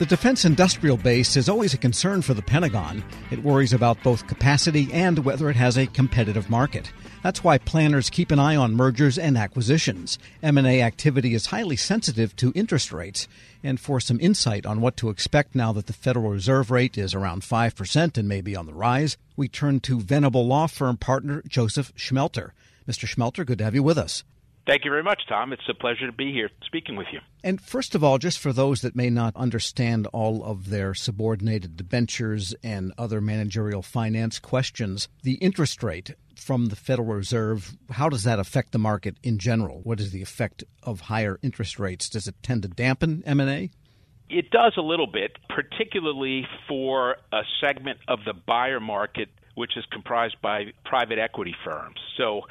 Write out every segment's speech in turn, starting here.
The defense industrial base is always a concern for the Pentagon. It worries about both capacity and whether it has a competitive market. That's why planners keep an eye on mergers and acquisitions. M&A activity is highly sensitive to interest rates. And for some insight on what to expect now that the Federal Reserve rate is around 5% and maybe on the rise, we turn to Venable law firm partner Joseph Schmelter. Mr. Schmelter, good to have you with us. Thank you very much, Tom. It's a pleasure to be here speaking with you. And first of all, just for those that may not understand all of their subordinated debentures and other managerial finance questions, the interest rate from the Federal Reserve, how does that affect the market in general? What is the effect of higher interest rates? Does it tend to dampen M&A? It does a little bit, particularly for a segment of the buyer market which is comprised by private equity firms. So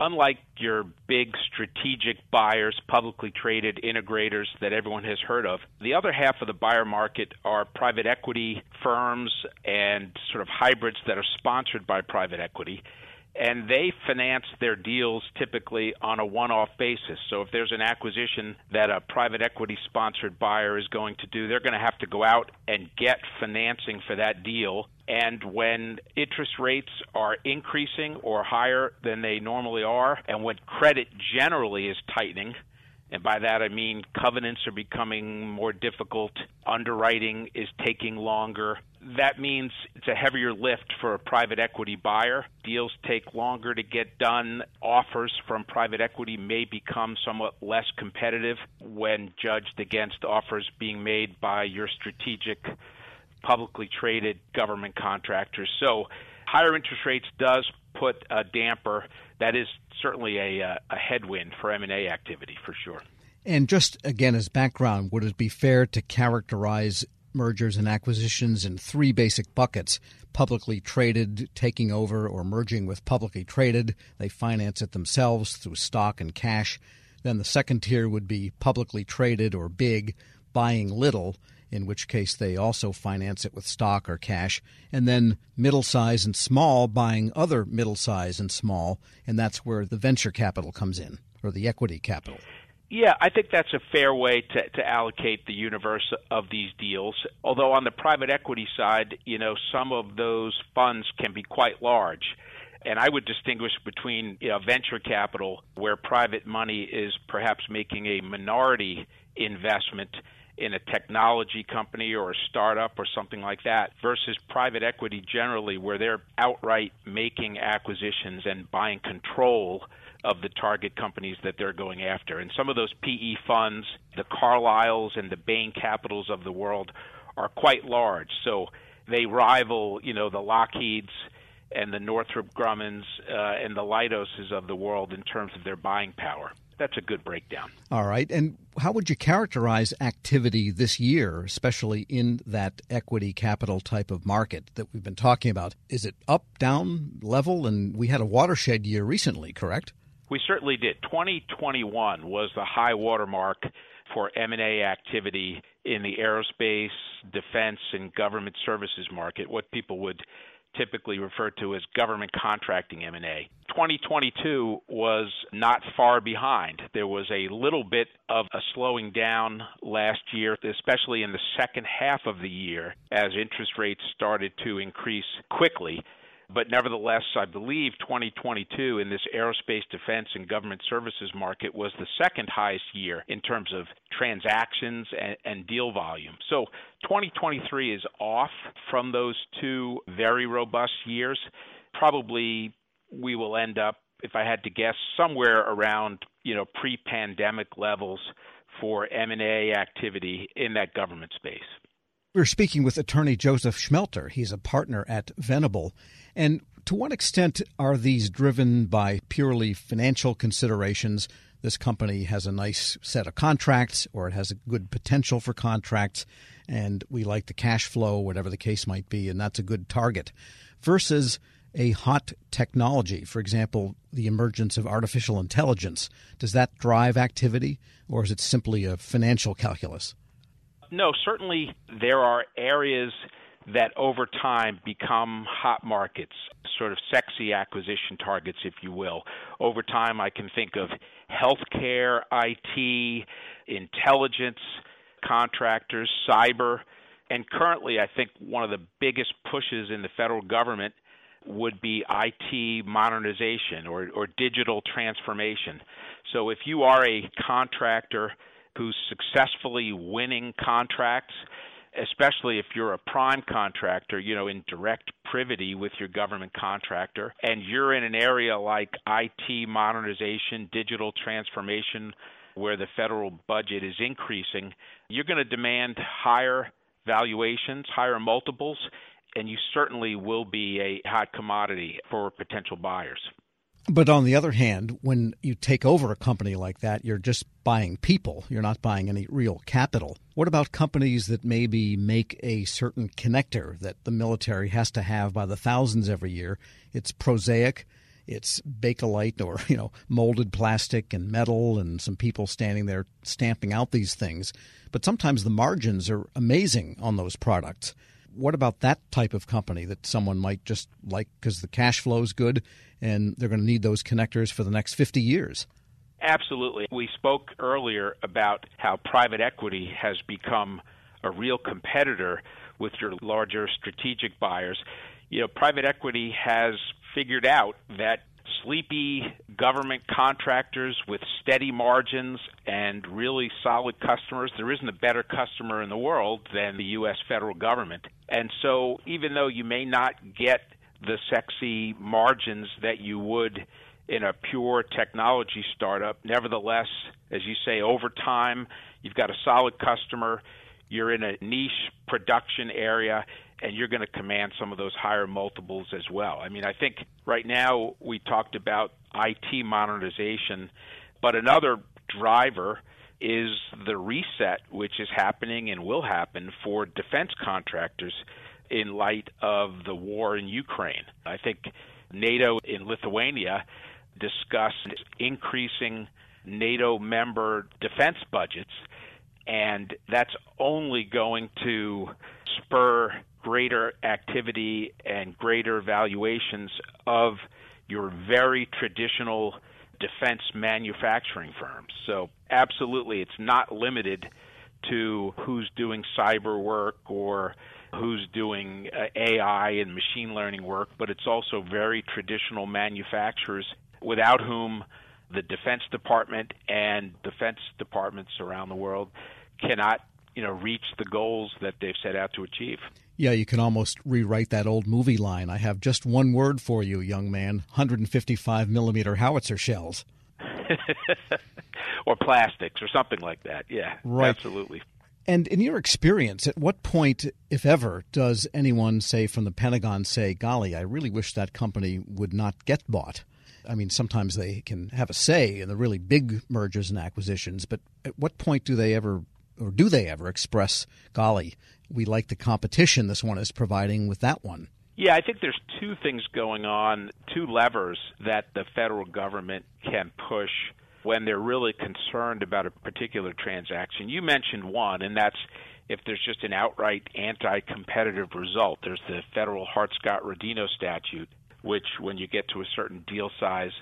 unlike your big strategic buyers, publicly traded integrators that everyone has heard of, the other half of the buyer market are private equity firms and sort of hybrids that are sponsored by private equity. And they finance their deals typically on a one off basis. So if there's an acquisition that a private equity sponsored buyer is going to do, they're going to have to go out and get financing for that deal and when interest rates are increasing or higher than they normally are, and when credit generally is tightening, and by that I mean covenants are becoming more difficult, underwriting is taking longer. That means it's a heavier lift for a private equity buyer. Deals take longer to get done. Offers from private equity may become somewhat less competitive when judged against offers being made by your strategic publicly traded government contractors. So higher interest rates does put a damper. That is certainly a, uh, a headwind for M&A activity for sure. And just again as background, would it be fair to characterize mergers and acquisitions in three basic buckets publicly traded, taking over, or merging with publicly traded. They finance it themselves through stock and cash. Then the second tier would be publicly traded or big, buying little in which case they also finance it with stock or cash, and then middle size and small buying other middle size and small, and that's where the venture capital comes in, or the equity capital. Yeah, I think that's a fair way to, to allocate the universe of these deals. Although on the private equity side, you know, some of those funds can be quite large. And I would distinguish between you know, venture capital, where private money is perhaps making a minority investment in a technology company or a startup or something like that versus private equity generally where they're outright making acquisitions and buying control of the target companies that they're going after. And some of those PE funds, the Carlyles and the Bain Capitals of the world are quite large. So they rival, you know, the Lockheeds and the Northrop Grummans uh, and the Leidoses of the world in terms of their buying power that's a good breakdown. All right. And how would you characterize activity this year, especially in that equity capital type of market that we've been talking about? Is it up, down, level? And we had a watershed year recently, correct? We certainly did. 2021 was the high watermark for M&A activity in the aerospace, defense, and government services market, what people would typically referred to as government contracting M&A. 2022 was not far behind. There was a little bit of a slowing down last year, especially in the second half of the year as interest rates started to increase quickly. But nevertheless, I believe 2022 in this aerospace defense and government services market was the second highest year in terms of transactions and, and, deal volume. So 2023 is off from those two very robust years. Probably we will end up, if I had to guess, somewhere around you know pre-pandemic levels for M&A activity in that government space. We're speaking with attorney Joseph Schmelter. He's a partner at Venable. And to what extent are these driven by purely financial considerations? This company has a nice set of contracts, or it has a good potential for contracts, and we like the cash flow, whatever the case might be, and that's a good target. Versus a hot technology, for example, the emergence of artificial intelligence. Does that drive activity, or is it simply a financial calculus? No, certainly there are areas that over time become hot markets, sort of sexy acquisition targets, if you will. Over time, I can think of healthcare, IT, intelligence, contractors, cyber, and currently, I think one of the biggest pushes in the federal government would be IT modernization or, or digital transformation. So if you are a contractor who's successfully winning contracts, especially if you're a prime contractor, you know, in direct privity with your government contractor, and you're in an area like IT modernization, digital transformation, where the federal budget is increasing, you're going to demand higher valuations, higher multiples, and you certainly will be a hot commodity for potential buyers. But on the other hand, when you take over a company like that, you're just buying people. You're not buying any real capital. What about companies that maybe make a certain connector that the military has to have by the thousands every year? It's prosaic, it's bakelite or, you know, molded plastic and metal and some people standing there stamping out these things. But sometimes the margins are amazing on those products. What about that type of company that someone might just like because the cash flow is good and they're going to need those connectors for the next 50 years. Absolutely. We spoke earlier about how private equity has become a real competitor with your larger strategic buyers. You know, private equity has figured out that sleepy government contractors with steady margins and really solid customers. There isn't a better customer in the world than the U.S. federal government. And so, even though you may not get the sexy margins that you would in a pure technology startup. Nevertheless, as you say, over time, you've got a solid customer, you're in a niche production area, and you're going to command some of those higher multiples as well. I mean, I think right now we talked about IT modernization, but another driver is the reset, which is happening and will happen for defense contractors in light of the war in Ukraine. I think NATO in Lithuania discussed increasing NATO member defense budgets, and that's only going to spur greater activity and greater valuations of your very traditional defense manufacturing firms. So, absolutely, it's not limited to who's doing cyber work or who's doing uh, AI and machine learning work, but it's also very traditional manufacturers without whom the Defense Department and defense departments around the world cannot, you know, reach the goals that they've set out to achieve. Yeah, you can almost rewrite that old movie line. I have just one word for you, young man 155 millimeter howitzer shells. or plastics or something like that. Yeah, right. absolutely. And in your experience, at what point, if ever, does anyone say from the Pentagon say, golly, I really wish that company would not get bought? I mean, sometimes they can have a say in the really big mergers and acquisitions, but at what point do they ever, or do they ever express, golly, we like the competition this one is providing with that one? Yeah, I think there's two things going on, two levers that the federal government can push when they're really concerned about a particular transaction. You mentioned one, and that's if there's just an outright anti competitive result. There's the federal Hart Scott Rodino statute, which, when you get to a certain deal size,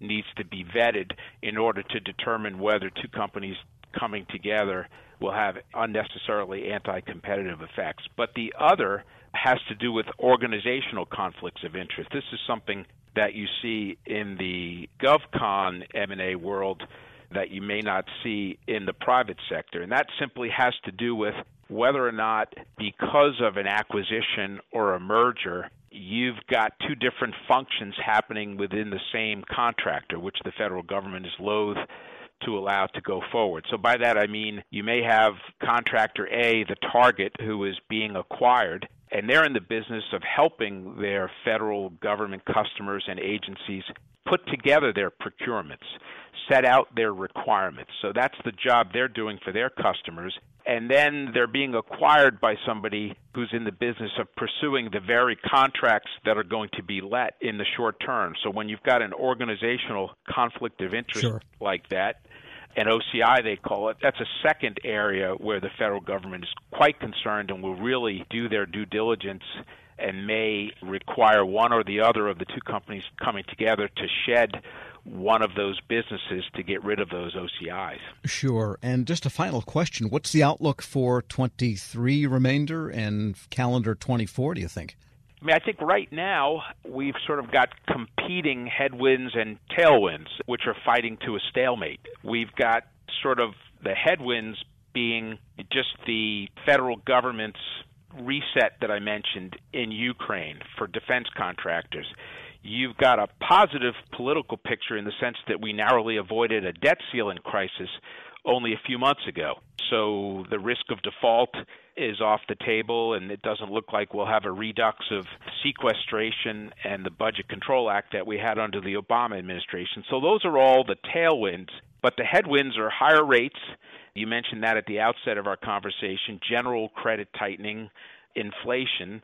needs to be vetted in order to determine whether two companies coming together will have unnecessarily anti competitive effects. But the other has to do with organizational conflicts of interest. This is something that you see in the GovCon M&A world that you may not see in the private sector. And that simply has to do with whether or not, because of an acquisition or a merger, you've got two different functions happening within the same contractor, which the federal government is loath to allow to go forward. So by that I mean you may have contractor A, the target, who is being acquired, and they're in the business of helping their federal government customers and agencies put together their procurements, set out their requirements. So that's the job they're doing for their customers. And then they're being acquired by somebody who's in the business of pursuing the very contracts that are going to be let in the short term. So when you've got an organizational conflict of interest sure. like that, and OCI, they call it. That's a second area where the federal government is quite concerned and will really do their due diligence and may require one or the other of the two companies coming together to shed one of those businesses to get rid of those OCIs. Sure. And just a final question what's the outlook for 23 remainder and calendar 24, do you think? I mean, I think right now we've sort of got competing headwinds and tailwinds, which are fighting to a stalemate. We've got sort of the headwinds being just the federal government's reset that I mentioned in Ukraine for defense contractors. You've got a positive political picture in the sense that we narrowly avoided a debt ceiling crisis only a few months ago. So the risk of default is off the table, and it doesn't look like we'll have a redux of sequestration and the Budget Control Act that we had under the Obama administration. So those are all the tailwinds. But the headwinds are higher rates. You mentioned that at the outset of our conversation general credit tightening, inflation.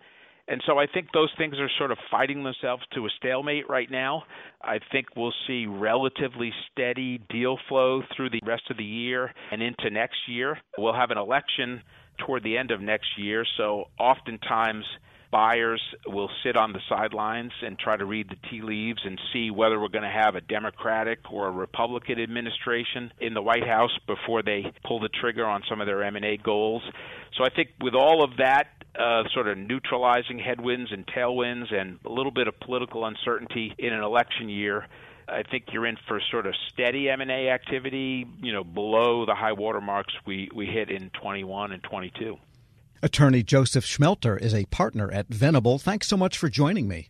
And so I think those things are sort of fighting themselves to a stalemate right now. I think we'll see relatively steady deal flow through the rest of the year and into next year. We'll have an election toward the end of next year, so oftentimes buyers will sit on the sidelines and try to read the tea leaves and see whether we're going to have a Democratic or a Republican administration in the White House before they pull the trigger on some of their M&A goals. So I think with all of that uh, sort of neutralizing headwinds and tailwinds and a little bit of political uncertainty in an election year, I think you're in for sort of steady M&A activity, you know, below the high water marks we, we hit in 21 and 22. Attorney Joseph Schmelter is a partner at Venable. Thanks so much for joining me.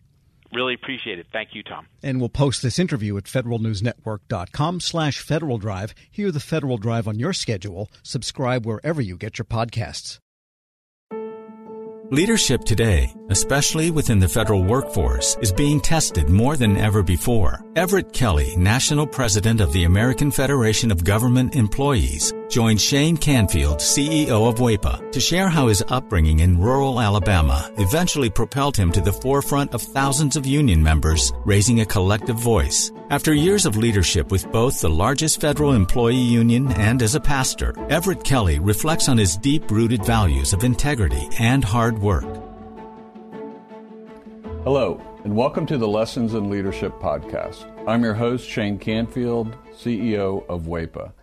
Really appreciate it. Thank you, Tom. And we'll post this interview at federalnewsnetwork.com slash Federal Drive. Hear the Federal Drive on your schedule. Subscribe wherever you get your podcasts. Leadership today, especially within the federal workforce, is being tested more than ever before. Everett Kelly, National President of the American Federation of Government Employees, joined Shane Canfield, CEO of WEPA, to share how his upbringing in rural Alabama eventually propelled him to the forefront of thousands of union members, raising a collective voice. After years of leadership with both the largest federal employee union and as a pastor, Everett Kelly reflects on his deep rooted values of integrity and hard work. Hello, and welcome to the Lessons in Leadership podcast. I'm your host, Shane Canfield, CEO of WEPA.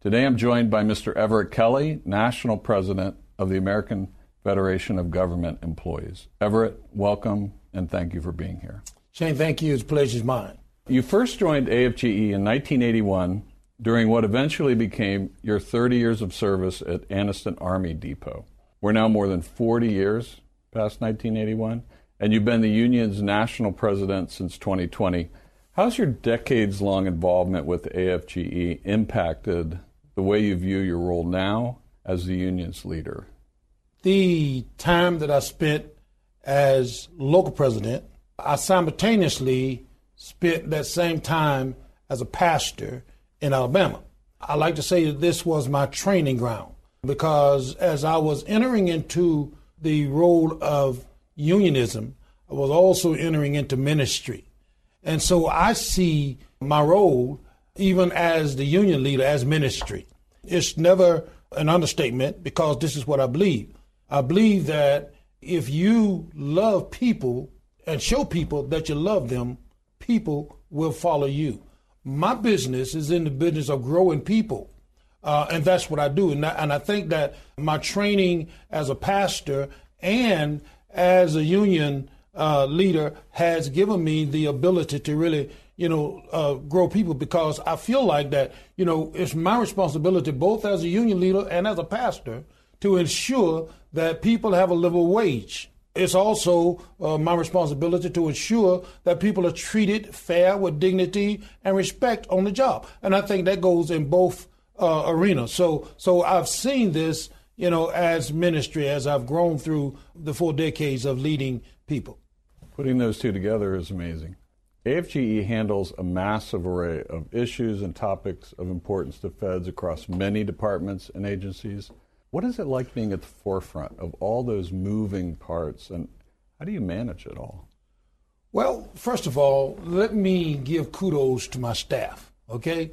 Today I'm joined by Mr. Everett Kelly, National President of the American Federation of Government Employees. Everett, welcome and thank you for being here. Shane, thank you. It's a pleasure's mine. You first joined AFGE in 1981 during what eventually became your 30 years of service at Anniston Army Depot. We're now more than 40 years past 1981, and you've been the union's national president since 2020. How's your decades long involvement with AFGE impacted the way you view your role now as the union's leader? The time that I spent as local president, I simultaneously spent that same time as a pastor in Alabama. I like to say that this was my training ground because as I was entering into the role of unionism, I was also entering into ministry. And so I see my role even as the union leader, as ministry. It's never an understatement because this is what I believe. I believe that if you love people and show people that you love them, people will follow you. My business is in the business of growing people. Uh, and that's what I do. And I, and I think that my training as a pastor and as a union uh, leader has given me the ability to really you know, uh, grow people because I feel like that, you know, it's my responsibility both as a union leader and as a pastor to ensure that people have a livable wage. It's also uh, my responsibility to ensure that people are treated fair with dignity and respect on the job. And I think that goes in both uh, arenas. So, so I've seen this, you know, as ministry as I've grown through the four decades of leading people. Putting those two together is amazing. AFGE handles a massive array of issues and topics of importance to feds across many departments and agencies. What is it like being at the forefront of all those moving parts, and how do you manage it all? Well, first of all, let me give kudos to my staff, okay?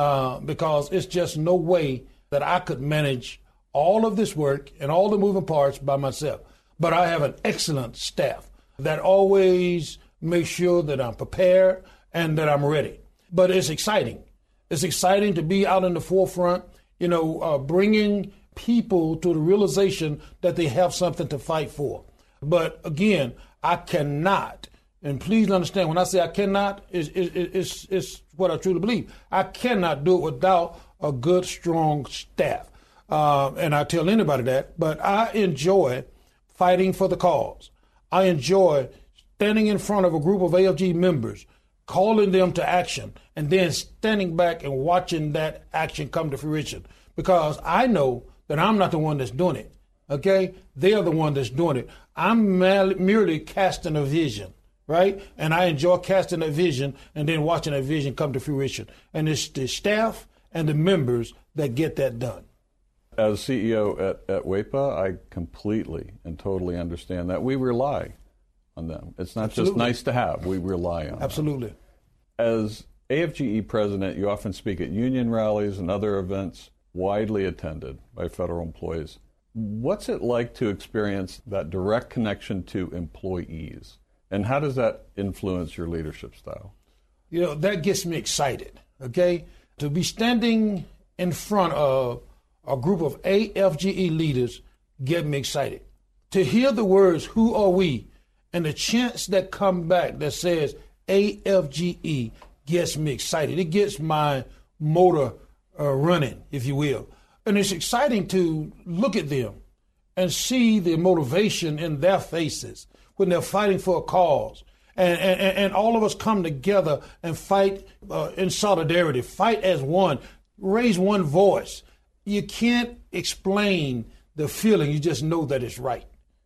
Uh, because it's just no way that I could manage all of this work and all the moving parts by myself. But I have an excellent staff that always makes sure that I'm prepared and that I'm ready. but it's exciting. It's exciting to be out in the forefront, you know, uh, bringing people to the realization that they have something to fight for. But again, I cannot, and please understand when I say I cannot, it's, it's, it's what I truly believe. I cannot do it without a good, strong staff. Uh, and I tell anybody that, but I enjoy fighting for the cause. I enjoy standing in front of a group of AFGE members, calling them to action, and then standing back and watching that action come to fruition. Because I know that I'm not the one that's doing it. Okay? They're the one that's doing it. I'm merely casting a vision, right? And I enjoy casting a vision and then watching a vision come to fruition. And it's the staff and the members that get that done. As CEO at, at WEPA, I completely and totally understand that. We rely on them. It's not Absolutely. just nice to have, we rely on Absolutely. Them. As AFGE president, you often speak at union rallies and other events widely attended by federal employees. What's it like to experience that direct connection to employees? And how does that influence your leadership style? You know, that gets me excited, okay? To be standing in front of a group of AFGE leaders get me excited. To hear the words, who are we? And the chants that come back that says AFGE gets me excited. It gets my motor uh, running, if you will. And it's exciting to look at them and see the motivation in their faces when they're fighting for a cause. And, and, and all of us come together and fight uh, in solidarity, fight as one, raise one voice. You can't explain the feeling, you just know that it's right.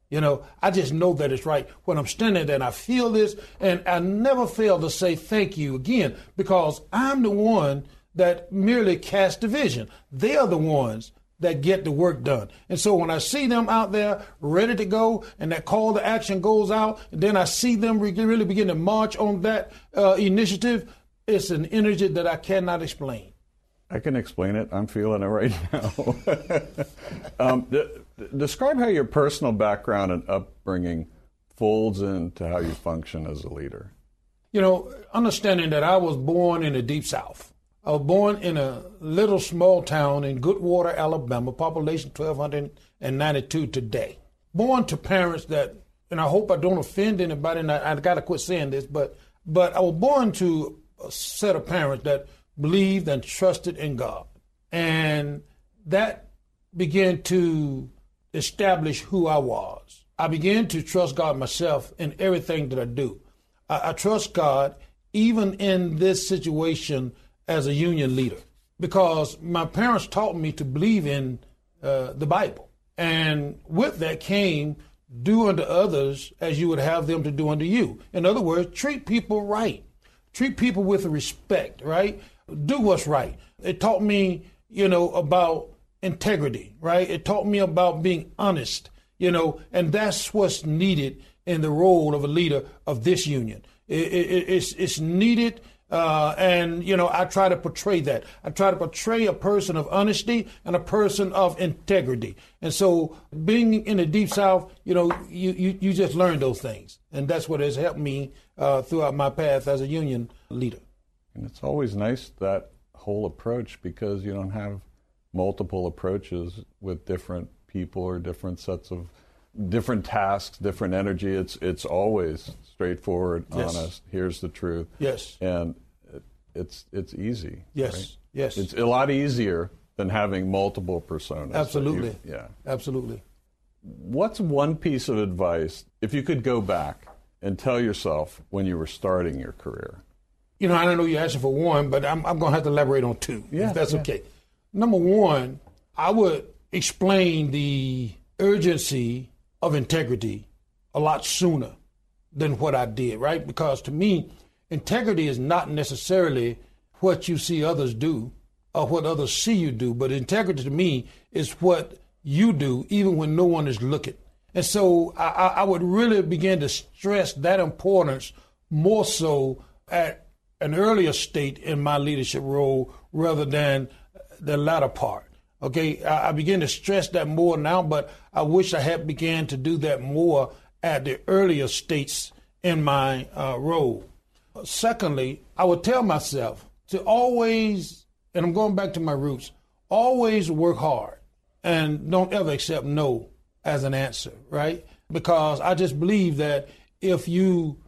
You know, I just know that it's right when I'm standing there and I feel this, and I never fail to say thank you again because I'm the one that merely cast division. They are the ones that get the work done. And so when I see them out there ready to go and that call to action goes out, and then I see them really begin to march on that uh, initiative, it's an energy that I cannot explain. I can explain it. I'm feeling it right now. um, d- describe how your personal background and upbringing folds into how you function as a leader. You know, understanding that I was born in the deep south. I was born in a little small town in Goodwater, Alabama, population 1,292 today. Born to parents that, and I hope I don't offend anybody, and I, I got to quit saying this, but but I was born to a set of parents that believed and trusted in God, and that began to establish who I was. I began to trust God myself in everything that I do. I, I trust God even in this situation as a union leader because my parents taught me to believe in uh, the Bible. And with that came do unto others as you would have them to do unto you. In other words, treat people right. Treat people with respect, right? Do what's right. It taught me, you know, about integrity, right? It taught me about being honest, you know, and that's what's needed in the role of a leader of this union. It, it, it's, it's needed uh, and, you know, I try to portray that. I try to portray a person of honesty and a person of integrity. And so being in the Deep South, you know, you, you, you just learn those things. And that's what has helped me uh, throughout my path as a union leader. And it's always nice that whole approach because you don't have multiple approaches with different people or different sets of different tasks, different energy. It's it's always straightforward, yes. honest. Here's the truth. Yes. And it's it's easy. Yes. Right? Yes. It's a lot easier than having multiple personas. Absolutely. You, yeah. Absolutely. What's one piece of advice if you could go back and tell yourself when you were starting your career? You know, I don't know you're asking for one, but I'm, I'm going to have to elaborate on two, yeah, if that's yeah. okay. Number one, I would explain the urgency of integrity a lot sooner than what I did, right? Because to me, integrity is not necessarily what you see others do or what others see you do, but integrity to me is what you do even when no one is looking. And so I, I would really begin to stress that importance more so at an earlier state in my leadership role rather than the latter part. Okay, I, I begin to stress that more now, but I wish I had began to do that more at the earlier states in my uh, role. Secondly, I would tell myself to always, and I'm going back to my roots, always work hard and don't ever accept no as an answer, right? Because I just believe that if you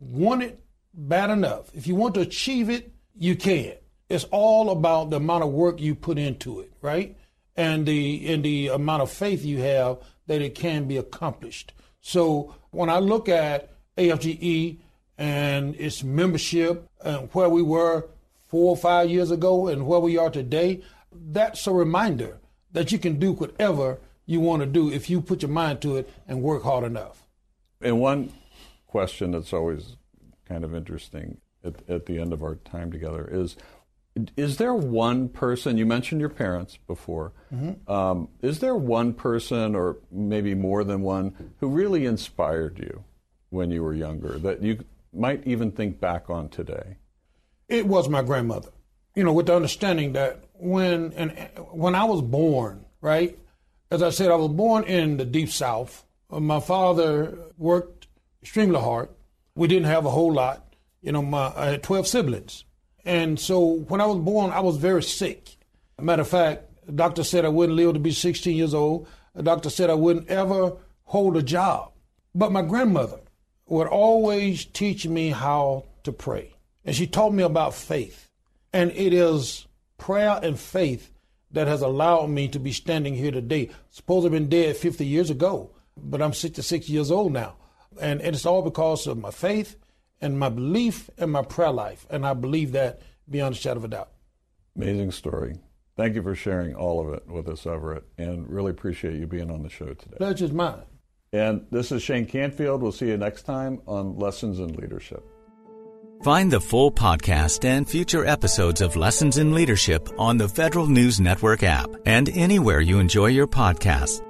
want it bad enough, if you want to achieve it, you can. It's all about the amount of work you put into it, right? And the and the amount of faith you have that it can be accomplished. So when I look at AFGE and its membership and where we were four or five years ago and where we are today, that's a reminder that you can do whatever you want to do if you put your mind to it and work hard enough. And one question that's always kind of interesting at, at the end of our time together is is there one person you mentioned your parents before mm-hmm. um, is there one person or maybe more than one who really inspired you when you were younger that you might even think back on today it was my grandmother you know with the understanding that when and when i was born right as i said i was born in the deep south uh, my father worked extremely hard we didn't have a whole lot. You know, my, I had 12 siblings. And so when I was born, I was very sick. Matter of fact, the doctor said I wouldn't live to be 16 years old. The doctor said I wouldn't ever hold a job. But my grandmother would always teach me how to pray. And she taught me about faith. And it is prayer and faith that has allowed me to be standing here today. Suppose I've been dead 50 years ago, but I'm 66 years old now. And it's all because of my faith and my belief and my prayer life. And I believe that beyond a shadow of a doubt. Amazing story. Thank you for sharing all of it with us, Everett, and really appreciate you being on the show today. Pleasure's mine. And this is Shane Canfield. We'll see you next time on Lessons in Leadership. Find the full podcast and future episodes of Lessons in Leadership on the Federal News Network app and anywhere you enjoy your podcasts.